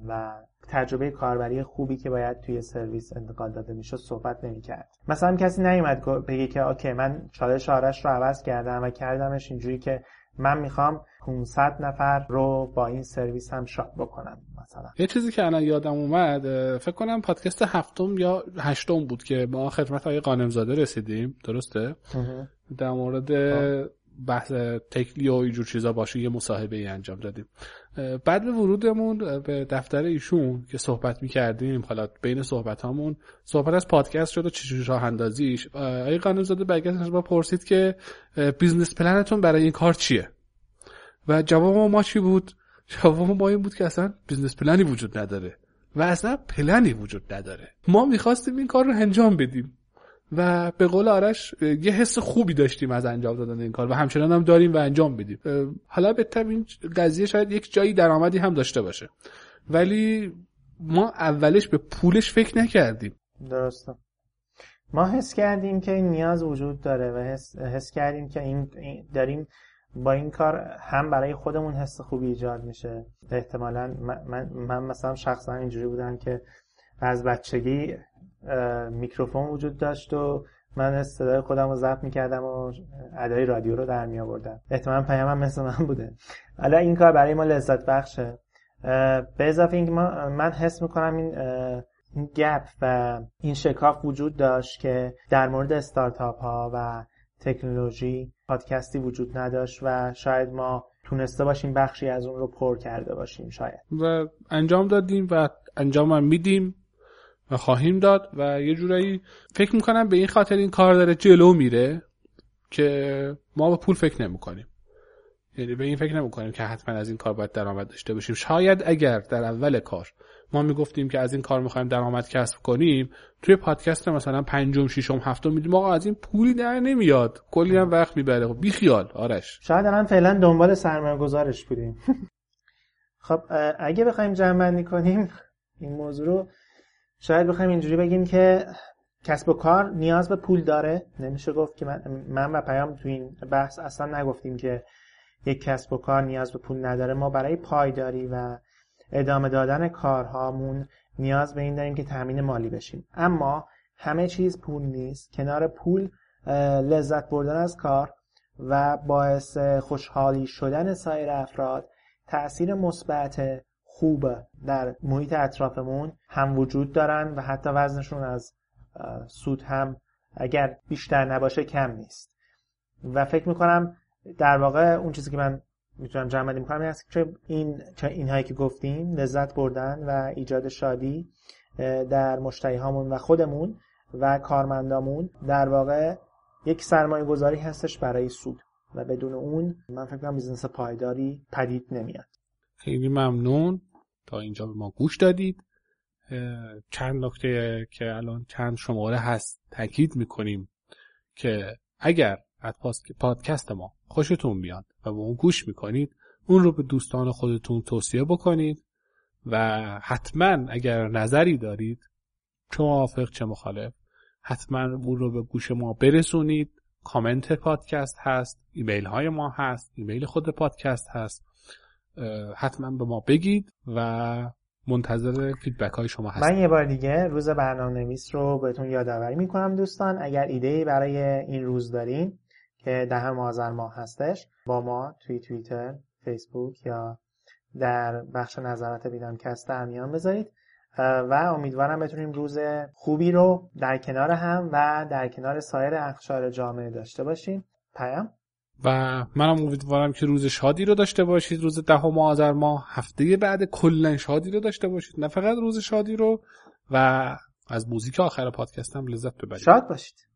[SPEAKER 3] و تجربه کاربری خوبی که باید توی سرویس انتقال داده میشه صحبت نمی‌کرد. مثلا کسی نیومد بگه که okay من چالش آرش رو عوض کردم و کردمش اینجوری که من می‌خوام 500 نفر رو با این سرویس هم شاد بکنم مثلا.
[SPEAKER 2] یه چیزی که الان یادم اومد فکر کنم پادکست هفتم یا هشتم بود که ما خدمت آقای قانمزاده رسیدیم درسته؟ در مورد بحث تکلی و اینجور چیزا باشه یه مصاحبه ای انجام دادیم. بعد به ورودمون به دفتر ایشون که صحبت می‌کردیم حالا بین صحبت همون صحبت از پادکست شد و چجوری راه اندازیش. آقای قانمزاده برگشت از ما پرسید که business plan تون برای این کار چیه؟ و جواب ما چی بود؟ [LAUGHS] جواب ما این بود که اصلا business plan ی وجود نداره و اصلا پلنی وجود نداره. ما می‌خواستیم این کار رو انجام بدیم و به قول آرش یه حس خوبی داشتیم از انجام دادن این کار و همچنان هم داریم و انجام بدیم. حالا به این قضیه شاید یک جایی درآمدی هم داشته باشه. ولی ما اولش به پولش فکر نکردیم.
[SPEAKER 3] درسته. ما حس کردیم که این نیاز وجود داره و حس, حس کردیم که این داریم با این کار هم برای خودمون حس خوبی ایجاد میشه. احتمالا من, من مثلا شخصا اینجوری بودم که از بچگی میکروفون وجود داشت و من صدای خودم رو ضبط می‌کردم و ادای رادیو رو در می آوردم احتمالا پیامم مثل من بوده. حالا این کار برای ما لذت بخشه. به اضافه اینکه من حس می‌کنم این این گپ و این شکاف وجود داشت که در مورد استارتاپ ها و تکنولوژی پادکستی وجود نداشت و شاید ما تونسته باشیم بخشی از اون رو پر کرده باشیم شاید.
[SPEAKER 2] و انجام دادیم و انجام هم میدیم و خواهیم داد و یه جورایی فکر می‌کنم به این خاطر این کار داره جلو میره که ما به پول فکر نمی‌کنیم. یعنی به این فکر نمی‌کنیم که حتما از این کار باید درآمد داشته باشیم. شاید اگر در اول کار ما می‌گفتیم که از این کار می‌خوایم درآمد کسب کنیم. توی پادکست مثلا پنجم ششم هفتم میدیم آقا از این پولی در نمیاد. کلی هم وقت می‌بره. خب بیخیال. آرش.
[SPEAKER 3] شاید الان فعلا دنبال سرمایه گذارش بودیم. [LAUGHS] خب اگه بخوایم جمع بندی کنیم این موضوع رو شاید بخوایم اینجوری بگیم که کسب و کار نیاز به پول داره. نمیشه گفت که من, من و پیام تو این بحث اصلا نگفتیم که یک کسب و کار نیاز به پول نداره. ما برای پایداری و ادامه دادن کارهامون نیاز به این داریم که تامین مالی بشیم. اما همه چیز پول نیست. کنار پول لذت بردن از کار و باعث خوشحالی شدن سایر افراد تاثیر مثبت خوب در محیط اطرافمون هم وجود دارن و حتی وزنشون از سود هم اگر بیشتر نباشه کم نیست. و فکر می‌کنم در واقع اون چیزی که من می‌تونم جمع بندی می‌کنم. این که این اینهایی که گفتیم لذت بردن و ایجاد شادی در مشتری هامون و خودمون و کارمندامون در واقع یک سرمایه گذاری هستش برای سود و بدون اون من فکر کنم business پایداری پدید نمیاد.
[SPEAKER 2] خیلی ممنون. تا اینجا به ما گوش دادید. چند نکته که الان چند شماره هست تاکید می‌کنیم که اگر از پادکست ما خوشتون بیاد و به اون گوش می‌کنید اون رو به دوستان خودتون توصیه بکنید و حتما اگر نظری دارید چه موافق چه مخالف حتما اون رو به گوش ما برسونید. کامنت پادکست هست ایمیل های ما هست ایمیل خود پادکست هست. حتما به ما بگید و منتظر feedback های شما هستم
[SPEAKER 3] من یه بار دیگه روز برنامه نویس رو بهتون یادآوری می‌کنم دوستان. اگر ایده برای این روز دارین که دهم آذر ماه هستش با ما توی توییتر فیسبوک یا در بخش نظرات بیدانکست امیان بذارید. و امیدوارم بتونیم روز خوبی رو در کنار هم و در کنار سایر اخشار جامعه داشته باشیم. پیام؟
[SPEAKER 2] و منم امیدوارم که روز شادی رو داشته باشید روز دهم آذر ماه هفته بعد کلا شادی رو داشته باشید. نه فقط روز شادی رو و از موزیک آخر پادکستم لذت ببرید.
[SPEAKER 3] شاد باشید.